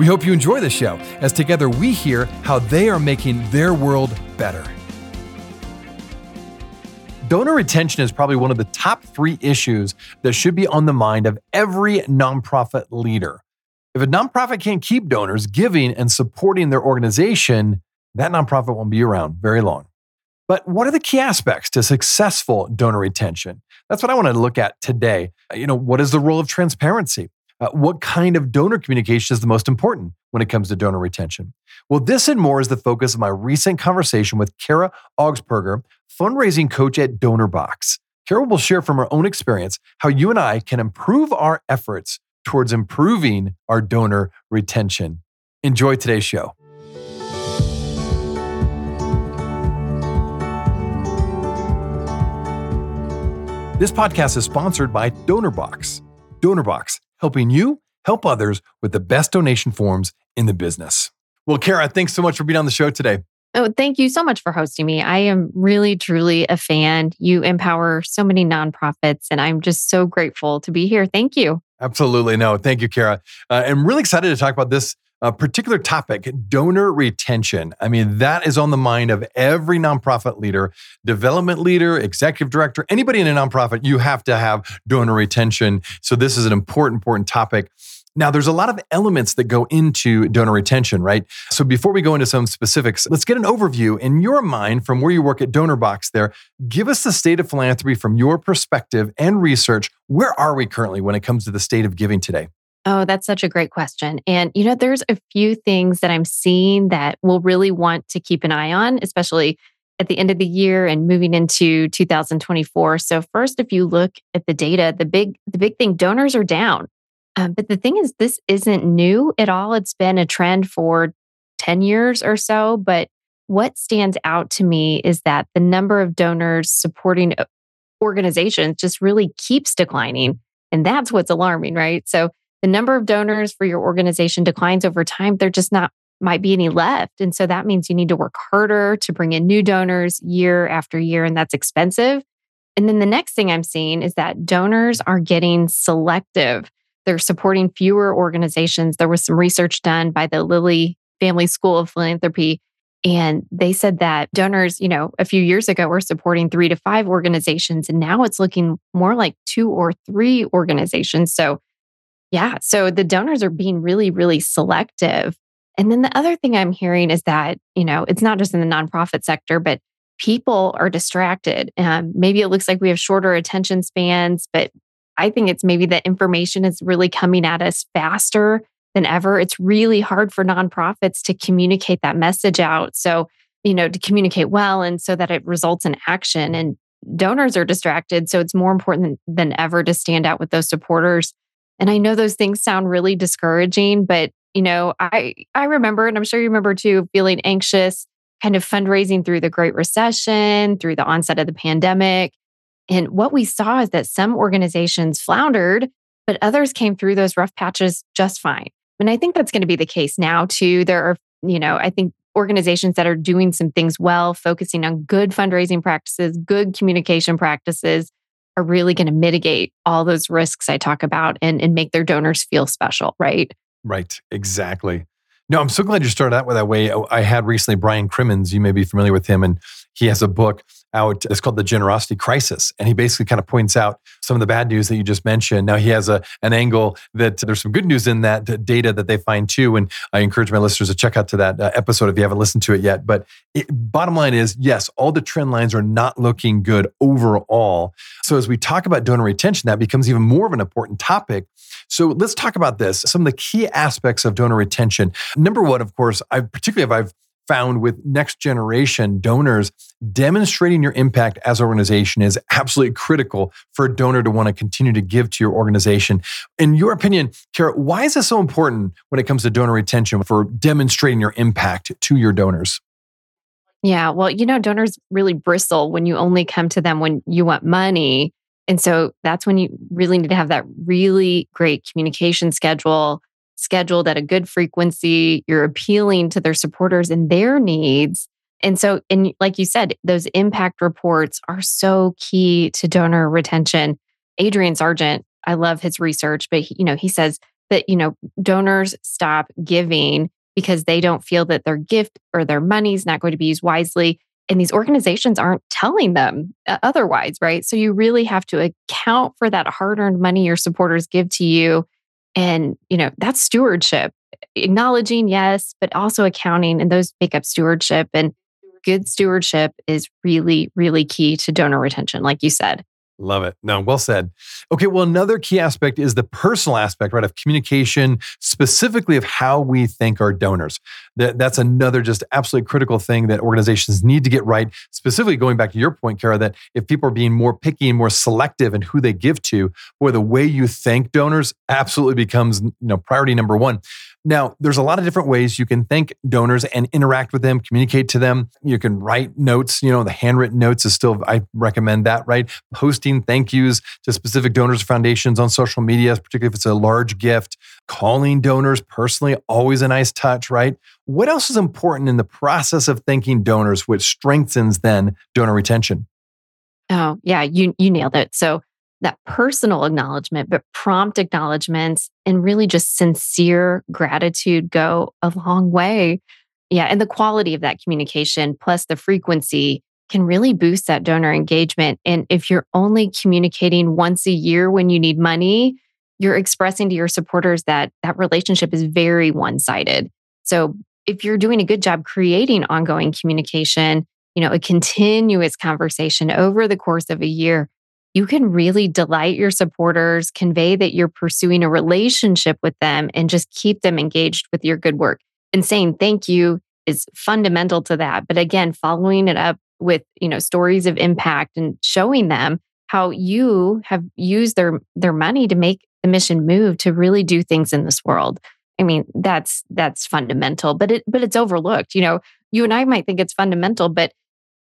We hope you enjoy the show as together we hear how they are making their world better. Donor retention is probably one of the top three issues that should be on the mind of every nonprofit leader. If a nonprofit can't keep donors giving and supporting their organization, that nonprofit won't be around very long. But what are the key aspects to successful donor retention? That's what I want to look at today. You know, what is the role of transparency? Uh, what kind of donor communication is the most important when it comes to donor retention? Well, this and more is the focus of my recent conversation with Cara Augspurger, fundraising coach at DonorBox. Cara will share from her own experience how you and I can improve our efforts towards improving our donor retention. Enjoy today's show. This podcast is sponsored by DonorBox. DonorBox helping you help others with the best donation forms in the business. Well, Cara, thanks so much for being on the show today. Oh, thank you so much for hosting me. I am really, truly a fan. You empower so many nonprofits, and I'm just so grateful to be here. Thank you. Absolutely. No, thank you, Cara. Uh, I'm really excited to talk about this uh, particular topic donor retention. I mean, that is on the mind of every nonprofit leader, development leader, executive director, anybody in a nonprofit, you have to have donor retention. So, this is an important, important topic. Now, there's a lot of elements that go into donor retention, right? So, before we go into some specifics, let's get an overview in your mind from where you work at DonorBox there. Give us the state of philanthropy from your perspective and research. Where are we currently when it comes to the state of giving today? Oh, that's such a great question. And, you know, there's a few things that I'm seeing that we'll really want to keep an eye on, especially at the end of the year and moving into 2024. So first, if you look at the data, the big the big thing donors are down. Um, but the thing is, this isn't new at all. It's been a trend for 10 years or so. But what stands out to me is that the number of donors supporting uh, organizations just really keeps declining. And that's what's alarming, right? So the number of donors for your organization declines over time, there just not might be any left. And so that means you need to work harder to bring in new donors year after year, and that's expensive. And then the next thing I'm seeing is that donors are getting selective. They're supporting fewer organizations. There was some research done by the Lilly Family School of Philanthropy. And they said that donors, you know, a few years ago were supporting three to five organizations. And now it's looking more like two or three organizations. So yeah. So the donors are being really, really selective. And then the other thing I'm hearing is that, you know, it's not just in the nonprofit sector, but people are distracted. Um, maybe it looks like we have shorter attention spans, but I think it's maybe that information is really coming at us faster than ever. It's really hard for nonprofits to communicate that message out. So, you know, to communicate well and so that it results in action. And donors are distracted. So it's more important than, than ever to stand out with those supporters and I know those things sound really discouraging, but you know, I I remember and I'm sure you remember too feeling anxious kind of fundraising through the Great Recession, through the onset of the pandemic. And what we saw is that some organizations floundered, but others came through those rough patches just fine. And I think that's going to be the case now too. There are, you know, I think organizations that are doing some things well, focusing on good fundraising practices, good communication practices, are really going to mitigate all those risks I talk about and, and make their donors feel special, right? Right, exactly. No, I'm so glad you started out with that way. Oh, I had recently Brian Crimmins, you may be familiar with him, and he has a book out. It's called The Generosity Crisis. And he basically kind of points out some of the bad news that you just mentioned. Now, he has a, an angle that there's some good news in that data that they find too. And I encourage my listeners to check out to that uh, episode if you haven't listened to it yet. But it, bottom line is, yes, all the trend lines are not looking good overall. So as we talk about donor retention, that becomes even more of an important topic. So let's talk about this. Some of the key aspects of donor retention. Number one, of course, I particularly if I've found with next generation donors, demonstrating your impact as an organization is absolutely critical for a donor to want to continue to give to your organization. In your opinion, Cara, why is this so important when it comes to donor retention for demonstrating your impact to your donors? Yeah, well, you know, donors really bristle when you only come to them when you want money. And so that's when you really need to have that really great communication schedule scheduled at a good frequency. You're appealing to their supporters and their needs. And so, and like you said, those impact reports are so key to donor retention. Adrian Sargeant, I love his research, but he, you know, he says that, you know, donors stop giving because they don't feel that their gift or their money is not going to be used wisely. And these organizations aren't telling them uh, otherwise, right? So you really have to account for that hard earned money your supporters give to you. And, you know, that's stewardship, acknowledging, yes, but also accounting. And those make up stewardship. And good stewardship is really, really key to donor retention, like you said. Love it. No, well said. Okay, well, another key aspect is the personal aspect, right, of communication, specifically of how we thank our donors. That, that's another just absolutely critical thing that organizations need to get right. Specifically, going back to your point, Cara, that if people are being more picky and more selective in who they give to, boy, the way you thank donors absolutely becomes you know priority number one. Now, there's a lot of different ways you can thank donors and interact with them, communicate to them. You can write notes, you know, the handwritten notes is still, I recommend that, right? Posting thank yous to specific donors or foundations on social media, particularly if it's a large gift. Calling donors personally, always a nice touch, right? What else is important in the process of thanking donors, which strengthens then donor retention? Oh, yeah, you you nailed it. So that personal acknowledgement, but prompt acknowledgments and really just sincere gratitude go a long way. Yeah. And the quality of that communication plus the frequency can really boost that donor engagement. And if you're only communicating once a year when you need money, you're expressing to your supporters that that relationship is very one sided. So if you're doing a good job creating ongoing communication, you know, a continuous conversation over the course of a year, you can really delight your supporters, convey that you're pursuing a relationship with them, and just keep them engaged with your good work. And saying thank you is fundamental to that. But again, following it up with, you know, stories of impact and showing them how you have used their their money to make the mission move to really do things in this world. I mean, that's that's fundamental, but it but it's overlooked. You know, you and I might think it's fundamental, but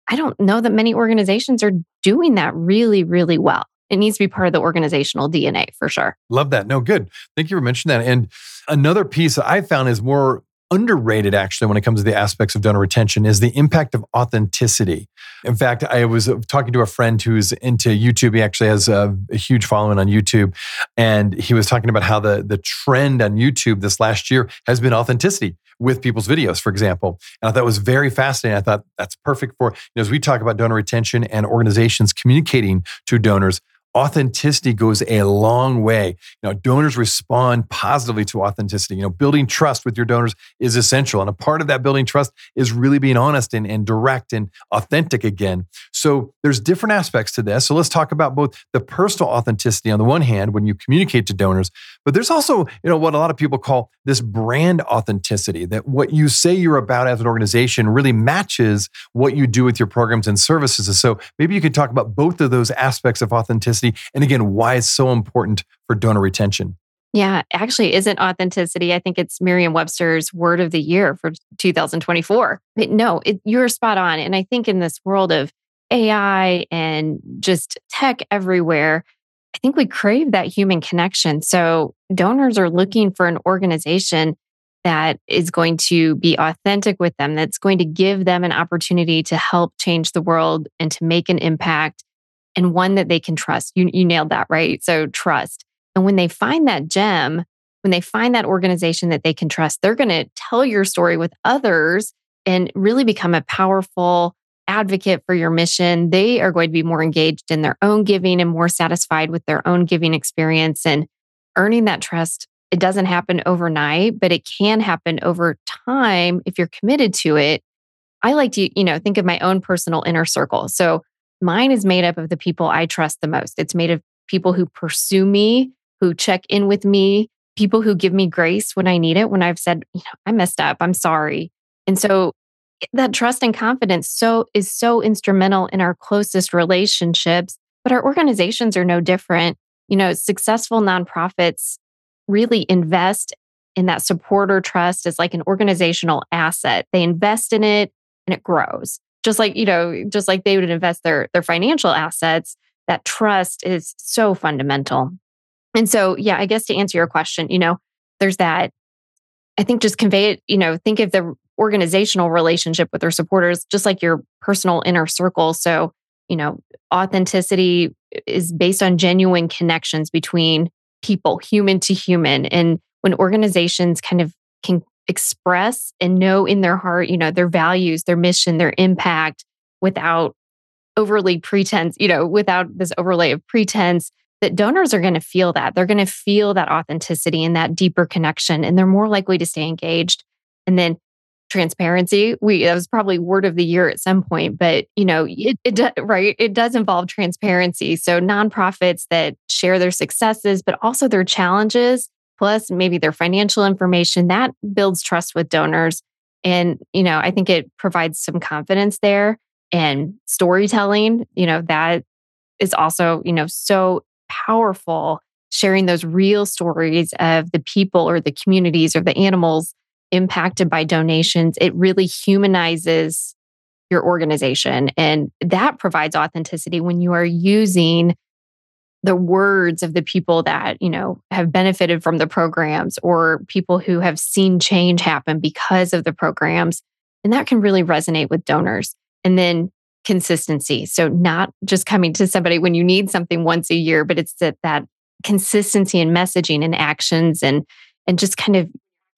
I don't know that many organizations are doing that really, really well. It needs to be part of the organizational DNA for sure. Love that. No, good. Thank you for mentioning that. And another piece I found is more underrated actually when it comes to the aspects of donor retention is the impact of authenticity. In fact, I was talking to a friend who's into YouTube. He actually has a, a, huge following on YouTube, and he was talking about how the the trend on YouTube this last year has been authenticity with people's videos, for example. And I thought it was very fascinating. I thought that's perfect for, you know, as we talk about donor retention and organizations communicating to donors, authenticity goes a long way. You know, donors respond positively to authenticity. You know, building trust with your donors is essential. And a part of that building trust is really being honest and, and direct and authentic again. So there's different aspects to this. So let's talk about both the personal authenticity on the one hand when you communicate to donors, but there's also, you know, what a lot of people call this brand authenticity, that what you say you're about as an organization really matches what you do with your programs and services. So maybe you could talk about both of those aspects of authenticity and again, why it's so important for donor retention. Yeah, actually isn't authenticity. I think it's Merriam Webster's word of the year for 2024. But no, it, you're spot on. And I think in this world of AI and just tech everywhere, I think we crave that human connection. So donors are looking for an organization that is going to be authentic with them, that's going to give them an opportunity to help change the world and to make an impact and one that they can trust. You, you nailed that, right? So trust. And when they find that gem, when they find that organization that they can trust, they're going to tell your story with others and really become a powerful advocate for your mission, they are going to be more engaged in their own giving and more satisfied with their own giving experience and earning that trust. It doesn't happen overnight, but it can happen over time if you're committed to it. I like to, you know, think of my own personal inner circle. So mine is made up of the people I trust the most. It's made of people who pursue me, who check in with me, people who give me grace when I need it, when I've said, you know, I messed up, I'm sorry. And so that trust and confidence so is so instrumental in our closest relationships, but our organizations are no different. You know, successful nonprofits really invest in that supporter trust as like an organizational asset. They invest in it and it grows. Just like, you know, just like they would invest their their financial assets, that trust is so fundamental. And so, yeah, I guess to answer your question, you know, there's that I think just convey it, you know, think of the organizational relationship with their supporters just like your personal inner circle. So, you know, authenticity is based on genuine connections between people, human to human. And when organizations kind of can express and know in their heart, you know, their values, their mission, their impact without overly pretense, you know, without this overlay of pretense, that donors are going to feel that. They're going to feel that authenticity and that deeper connection, and they're more likely to stay engaged. And then transparency. We that was probably word of the year at some point, but you know, it, it right. It does involve transparency. So nonprofits that share their successes, but also their challenges, plus maybe their financial information, that builds trust with donors. And you know, I think it provides some confidence there and storytelling. You know, that is also you know so powerful. Sharing those real stories of the people or the communities or the animals impacted by donations, it really humanizes your organization. And that provides authenticity when you are using the words of the people that, you know, have benefited from the programs or people who have seen change happen because of the programs. And that can really resonate with donors. And then consistency. So not just coming to somebody when you need something once a year, but it's that that consistency in messaging and actions and and just kind of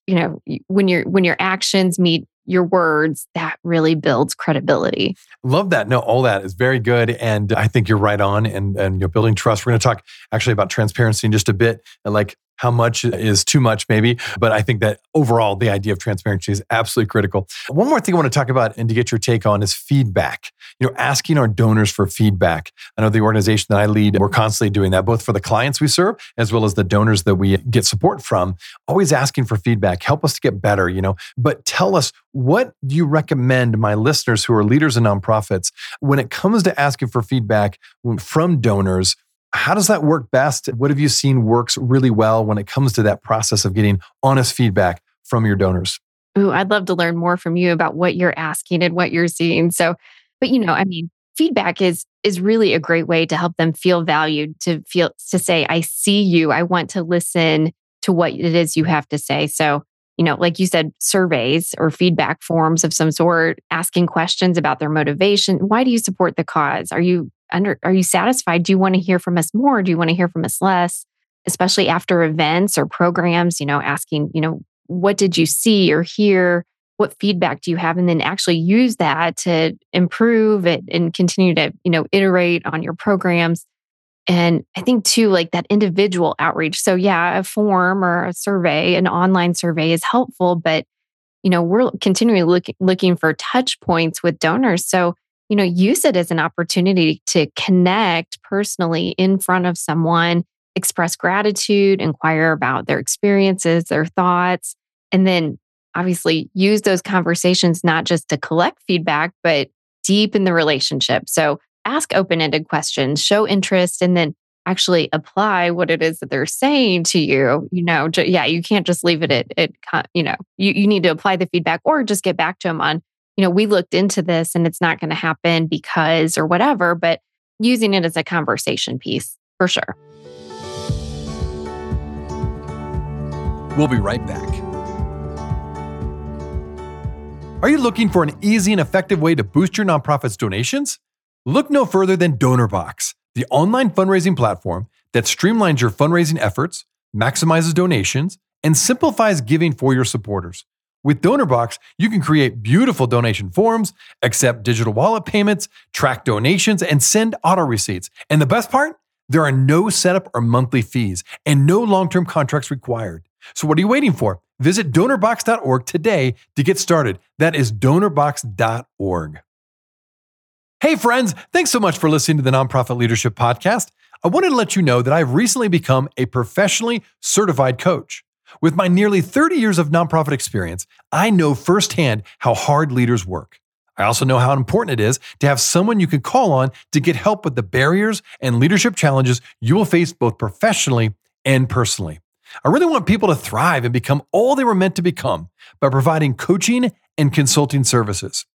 you know when your when your actions meet your words that really builds credibility. Love that. No all that is very good and i think you're right on and and you're building trust. We're going to talk actually about transparency in just a bit and like how much is too much, maybe. But I think that overall, the idea of transparency is absolutely critical. One more thing I want to talk about and to get your take on is feedback. You know, asking our donors for feedback. I know the organization that I lead, we're constantly doing that, both for the clients we serve as well as the donors that we get support from. Always asking for feedback, help us to get better, you know. But tell us, what do you recommend my listeners who are leaders in nonprofits when it comes to asking for feedback from donors? How does that work best? What have you seen works really well when it comes to that process of getting honest feedback from your donors? Ooh, I'd love to learn more from you about what you're asking and what you're seeing. So, but you know, I mean, feedback is is really a great way to help them feel valued, to feel to say, I see you. I want to listen to what it is you have to say. So, you know, like you said, surveys or feedback forms of some sort, asking questions about their motivation. Why do you support the cause? Are you under are you satisfied? Do you want to hear from us more? Do you want to hear from us less? Especially after events or programs you know asking you know what did you see or hear? What feedback do you have? And then actually use that to improve it and continue to you know iterate on your programs and i think too like that individual outreach so yeah a form or a survey an online survey is helpful but you know we're continually looking looking for touch points with donors so you know, use it as an opportunity to connect personally in front of someone, express gratitude, inquire about their experiences, their thoughts, and then obviously use those conversations not just to collect feedback, but deepen the relationship. So ask open ended questions, show interest, and then actually apply what it is that they're saying to you. You know, yeah, you can't just leave it at, it. you know, you, you need to apply the feedback or just get back to them on you know, we looked into this and it's not going to happen because or whatever, but using it as a conversation piece for sure. We'll be right back. Are you looking for an easy and effective way to boost your nonprofit's donations? Look no further than DonorBox, the online fundraising platform that streamlines your fundraising efforts, maximizes donations, and simplifies giving for your supporters. With DonorBox, you can create beautiful donation forms, accept digital wallet payments, track donations, and send auto receipts. And the best part? There are no setup or monthly fees and no long term contracts required. So, what are you waiting for? Visit donorbox.org today to get started. That is donorbox.org. Hey, friends, thanks so much for listening to the Nonprofit Leadership Podcast. I wanted to let you know that I've recently become a professionally certified coach. With my nearly 30 years of nonprofit experience, I know firsthand how hard leaders work. I also know how important it is to have someone you can call on to get help with the barriers and leadership challenges you will face both professionally and personally. I really want people to thrive and become all they were meant to become by providing coaching and consulting services.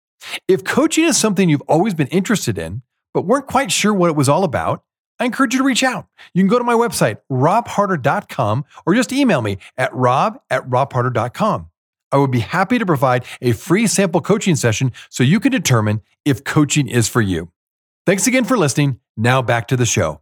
If coaching is something you've always been interested in, but weren't quite sure what it was all about, I encourage you to reach out. You can go to my website, robharder.com, or just email me at rob at robharder.com. I would be happy to provide a free sample coaching session so you can determine if coaching is for you. Thanks again for listening. Now back to the show.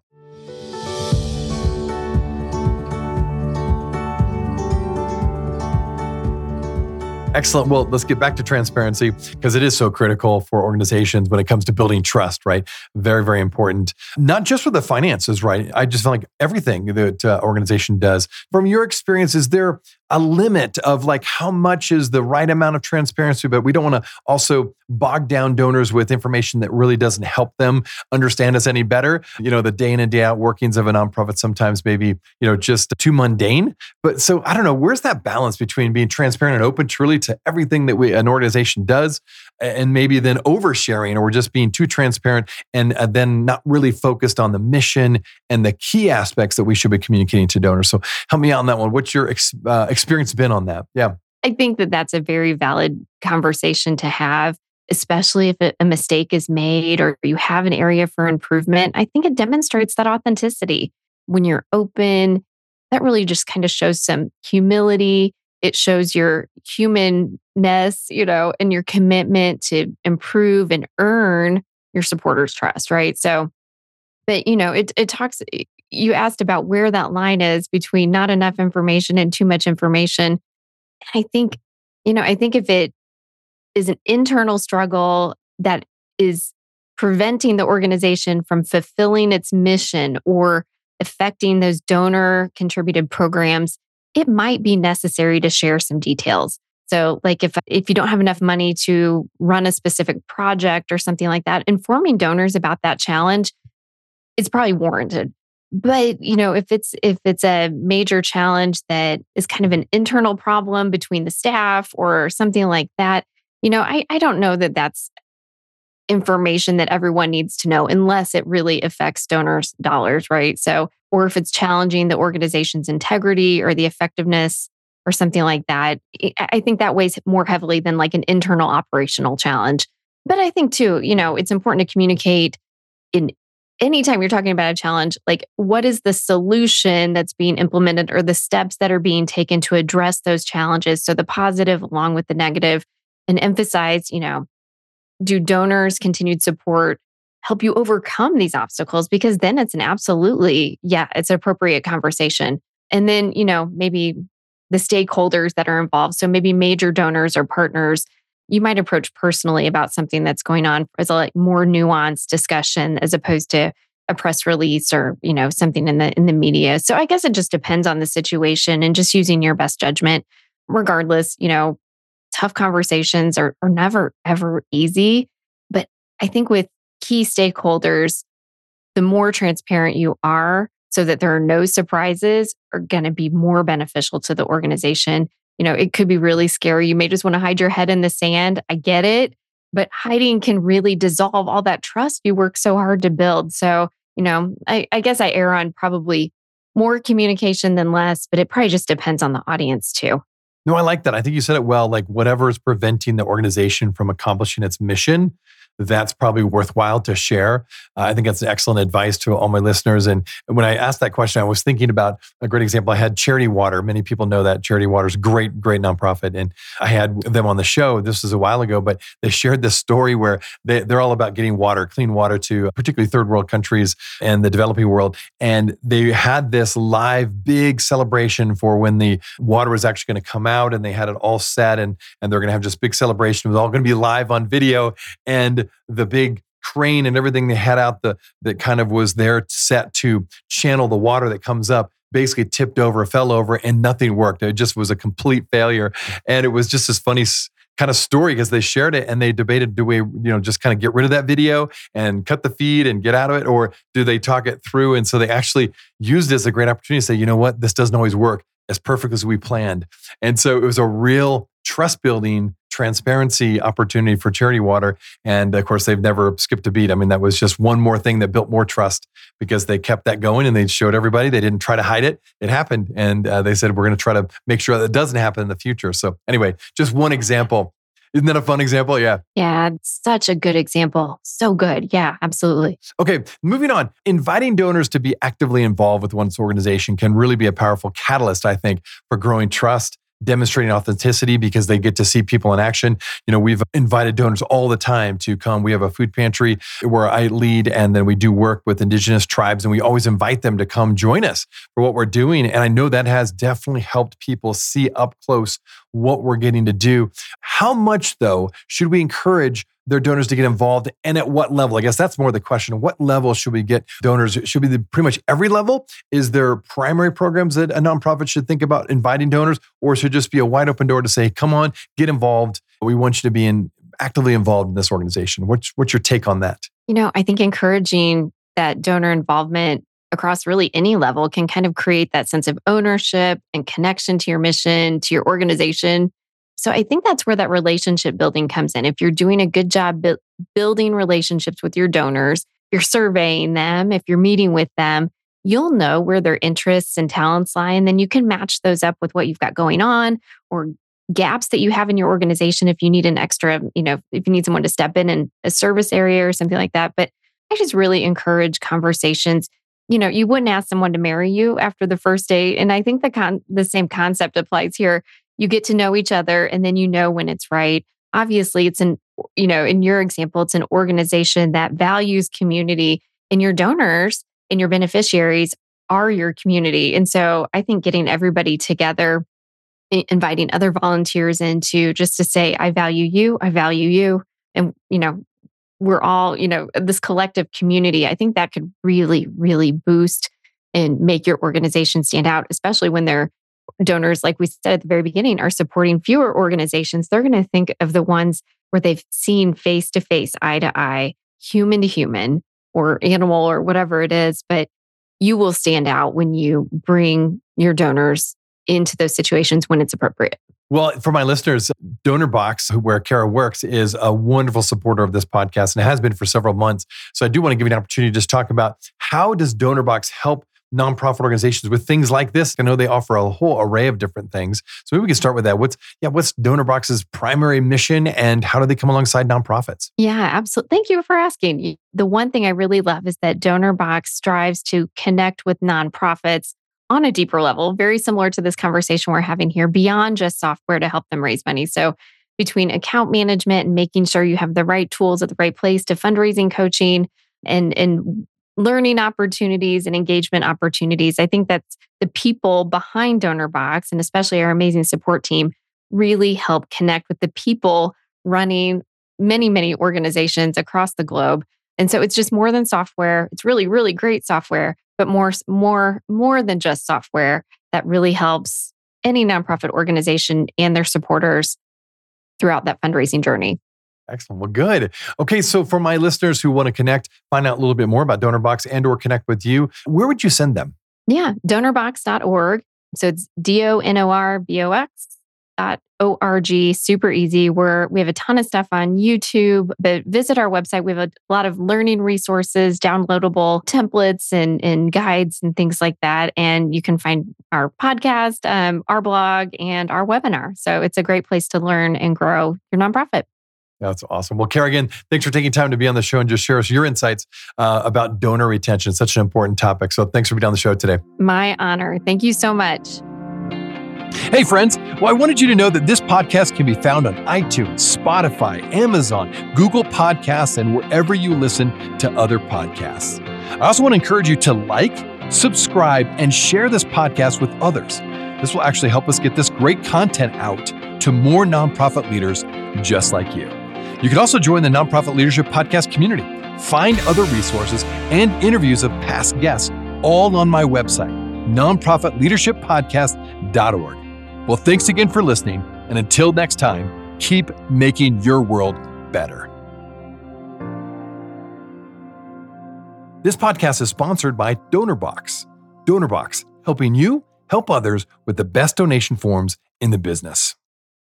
Excellent. Well, let's get back to transparency because it is so critical for organizations when it comes to building trust, right? Very, very important. Not just for the finances, right? I just feel like everything that uh, organization does. From your experience, is there a limit of like how much is the right amount of transparency, but we don't want to also bog down donors with information that really doesn't help them understand us any better. You know, the day in and day out workings of a nonprofit sometimes maybe, you know, just too mundane. But so I don't know, where's that balance between being transparent and open truly to everything that we an organization does and maybe then oversharing or just being too transparent and uh, then not really focused on the mission and the key aspects that we should be communicating to donors. So help me out on that one. What's your ex, uh, experience been on that? Yeah. I think that that's a very valid conversation to have, especially if a mistake is made or you have an area for improvement. I think it demonstrates that authenticity. When you're open, that really just kind of shows some humility. It shows your humanness, you know, and your commitment to improve and earn your supporters' trust, right? So, but you know, it it talks you asked about where that line is between not enough information and too much information. I think, you know, I think if it is an internal struggle that is preventing the organization from fulfilling its mission or affecting those donor contributed programs, it might be necessary to share some details. So like if if you don't have enough money to run a specific project or something like that, informing donors about that challenge is probably warranted but you know if it's if it's a major challenge that is kind of an internal problem between the staff or something like that you know i, I don't know that that's information that everyone needs to know unless it really affects donors dollars right so or if it's challenging the organization's integrity or the effectiveness or something like that i think that weighs more heavily than like an internal operational challenge but i think too you know it's important to communicate in anytime you're talking about a challenge, like what is the solution that's being implemented or the steps that are being taken to address those challenges? So the positive along with the negative and emphasize, you know, do donors continued support help you overcome these obstacles? Because then it's an absolutely, yeah, it's appropriate conversation. And then, you know, maybe the stakeholders that are involved. So maybe major donors or partners you might approach personally about something that's going on as a like more nuanced discussion as opposed to a press release or you know something in the in the media so i guess it just depends on the situation and just using your best judgment regardless you know tough conversations are, are never ever easy but i think with key stakeholders the more transparent you are so that there are no surprises are going to be more beneficial to the organization you know, it could be really scary. You may just want to hide your head in the sand. I get it. But hiding can really dissolve all that trust you work so hard to build. So, you know, I, I guess I err on probably more communication than less, but it probably just depends on the audience too. No, I like that. I think you said it well. Like, whatever is preventing the organization from accomplishing its mission, that's probably worthwhile to share. Uh, I think that's excellent advice to all my listeners. And when I asked that question, I was thinking about a great example. I had Charity Water. Many people know that Charity Water is great, great nonprofit. And I had them on the show. This was a while ago, but they shared this story where they, they're all about getting water, clean water to particularly third world countries and the developing world. And they had this live big celebration for when the water was actually going to come out and they had it all set and, and they're going to have just big celebration. It was all going to be live on video. And the big crane and everything they had out the that kind of was there set to channel the water that comes up basically tipped over, fell over, and nothing worked. It just was a complete failure. And it was just this funny kind of story because they shared it and they debated do we, you know, just kind of get rid of that video and cut the feed and get out of it, or do they talk it through? And so they actually used it as a great opportunity to say, you know what, this doesn't always work as perfect as we planned. And so it was a real trust building, transparency opportunity for Charity Water. And of course, they've never skipped a beat. I mean, that was just one more thing that built more trust because they kept that going and they showed everybody. They didn't try to hide it. It happened. And uh, they said, we're going to try to make sure that doesn't happen in the future. So, anyway, just one example. Isn't that a fun example? Yeah. Yeah, such a good example. So good. Yeah, absolutely. Okay, moving on. Inviting donors to be actively involved with one's organization can really be a powerful catalyst, I think, for growing trust demonstrating authenticity because they get to see people in action. You know, we've invited donors all the time to come. We have a food pantry where I lead, and then we do work with indigenous tribes, and we always invite them to come join us for what we're doing. And I know that has definitely helped people see up close what we're getting to do. How much, though, should we encourage their donors to get involved and at what level? I guess that's more the question. What level should we get donors? Should be the, pretty much every level? Is there primary programs that a nonprofit should think about inviting donors, or should just be a wide open door to say, come on, get involved. We want you to be in, actively involved in this organization. What's, what's your take on that? You know, I think encouraging that donor involvement across really any level can kind of create that sense of ownership and connection to your mission, to your organization. So I think that's where that relationship building comes in. If you're doing a good job bu- building relationships with your donors, you're surveying them, if you're meeting with them, you'll know where their interests and talents lie. And then you can match those up with what you've got going on or gaps that you have in your organization if you need an extra, you know, if you need someone to step in in a service area or something like that. But I just really encourage conversations. You know, you wouldn't ask someone to marry you after the first date. And I think the con- the same concept applies here you get to know each other and then you know when it's right. Obviously, it's an, you know, in your example, it's an organization that values community and your donors and your beneficiaries are your community. And so I think getting everybody together, inviting other volunteers into just to say, I value you, I value you. And, you know, we're all, you know, this collective community, I think that could really, really boost and make your organization stand out, especially when they're donors, like we said at the very beginning, are supporting fewer organizations, they're going to think of the ones where they've seen face to face, eye to eye, human to human, or animal, or whatever it is. But you will stand out when you bring your donors into those situations when it's appropriate. Well, for my listeners, DonorBox, where Cara works, is a wonderful supporter of this podcast and has been for several months. So I do want to give you an opportunity to just talk about how does DonorBox help nonprofit organizations with things like this? I know they offer a whole array of different things. So maybe we can start with that. What's yeah, what's DonorBox's primary mission and how do they come alongside nonprofits? Yeah, absolutely. Thank you for asking. The one thing I really love is that DonorBox strives to connect with nonprofits on a deeper level, very similar to this conversation we're having here, beyond just software to help them raise money. So between account management and making sure you have the right tools at the right place to fundraising coaching and and learning opportunities and engagement opportunities. I think that's the people behind DonorBox and especially our amazing support team really help connect with the people running many, many organizations across the globe. And so it's just more than software. It's really, really great software, but more, more, more than just software that really helps any nonprofit organization and their supporters throughout that fundraising journey. Excellent. Well, good. Okay, so for my listeners who want to connect, find out a little bit more about DonorBox and or connect with you, where would you send them? Yeah, donorbox.org. So it's D-O-N-O-R-B-O-X dot O-R-G. Super easy. We're, we have a ton of stuff on YouTube, but visit our website. We have a lot of learning resources, downloadable templates and, and guides and things like that. And you can find our podcast, um, our blog, and our webinar. So it's a great place to learn and grow your nonprofit. That's awesome. Well, Kerrigan, thanks for taking time to be on the show and just share us your insights uh, about donor retention. Such an important topic. So thanks for being on the show today. My honor. Thank you so much. Hey, friends. Well, I wanted you to know that this podcast can be found on iTunes, Spotify, Amazon, Google Podcasts, and wherever you listen to other podcasts. I also want to encourage you to like, subscribe, and share this podcast with others. This will actually help us get this great content out to more nonprofit leaders just like you. You can also join the Nonprofit Leadership Podcast community. Find other resources and interviews of past guests all on my website, nonprofitleadershippodcast.org. Well, thanks again for listening. And until next time, keep making your world better. This podcast is sponsored by DonorBox. DonorBox, helping you help others with the best donation forms in the business.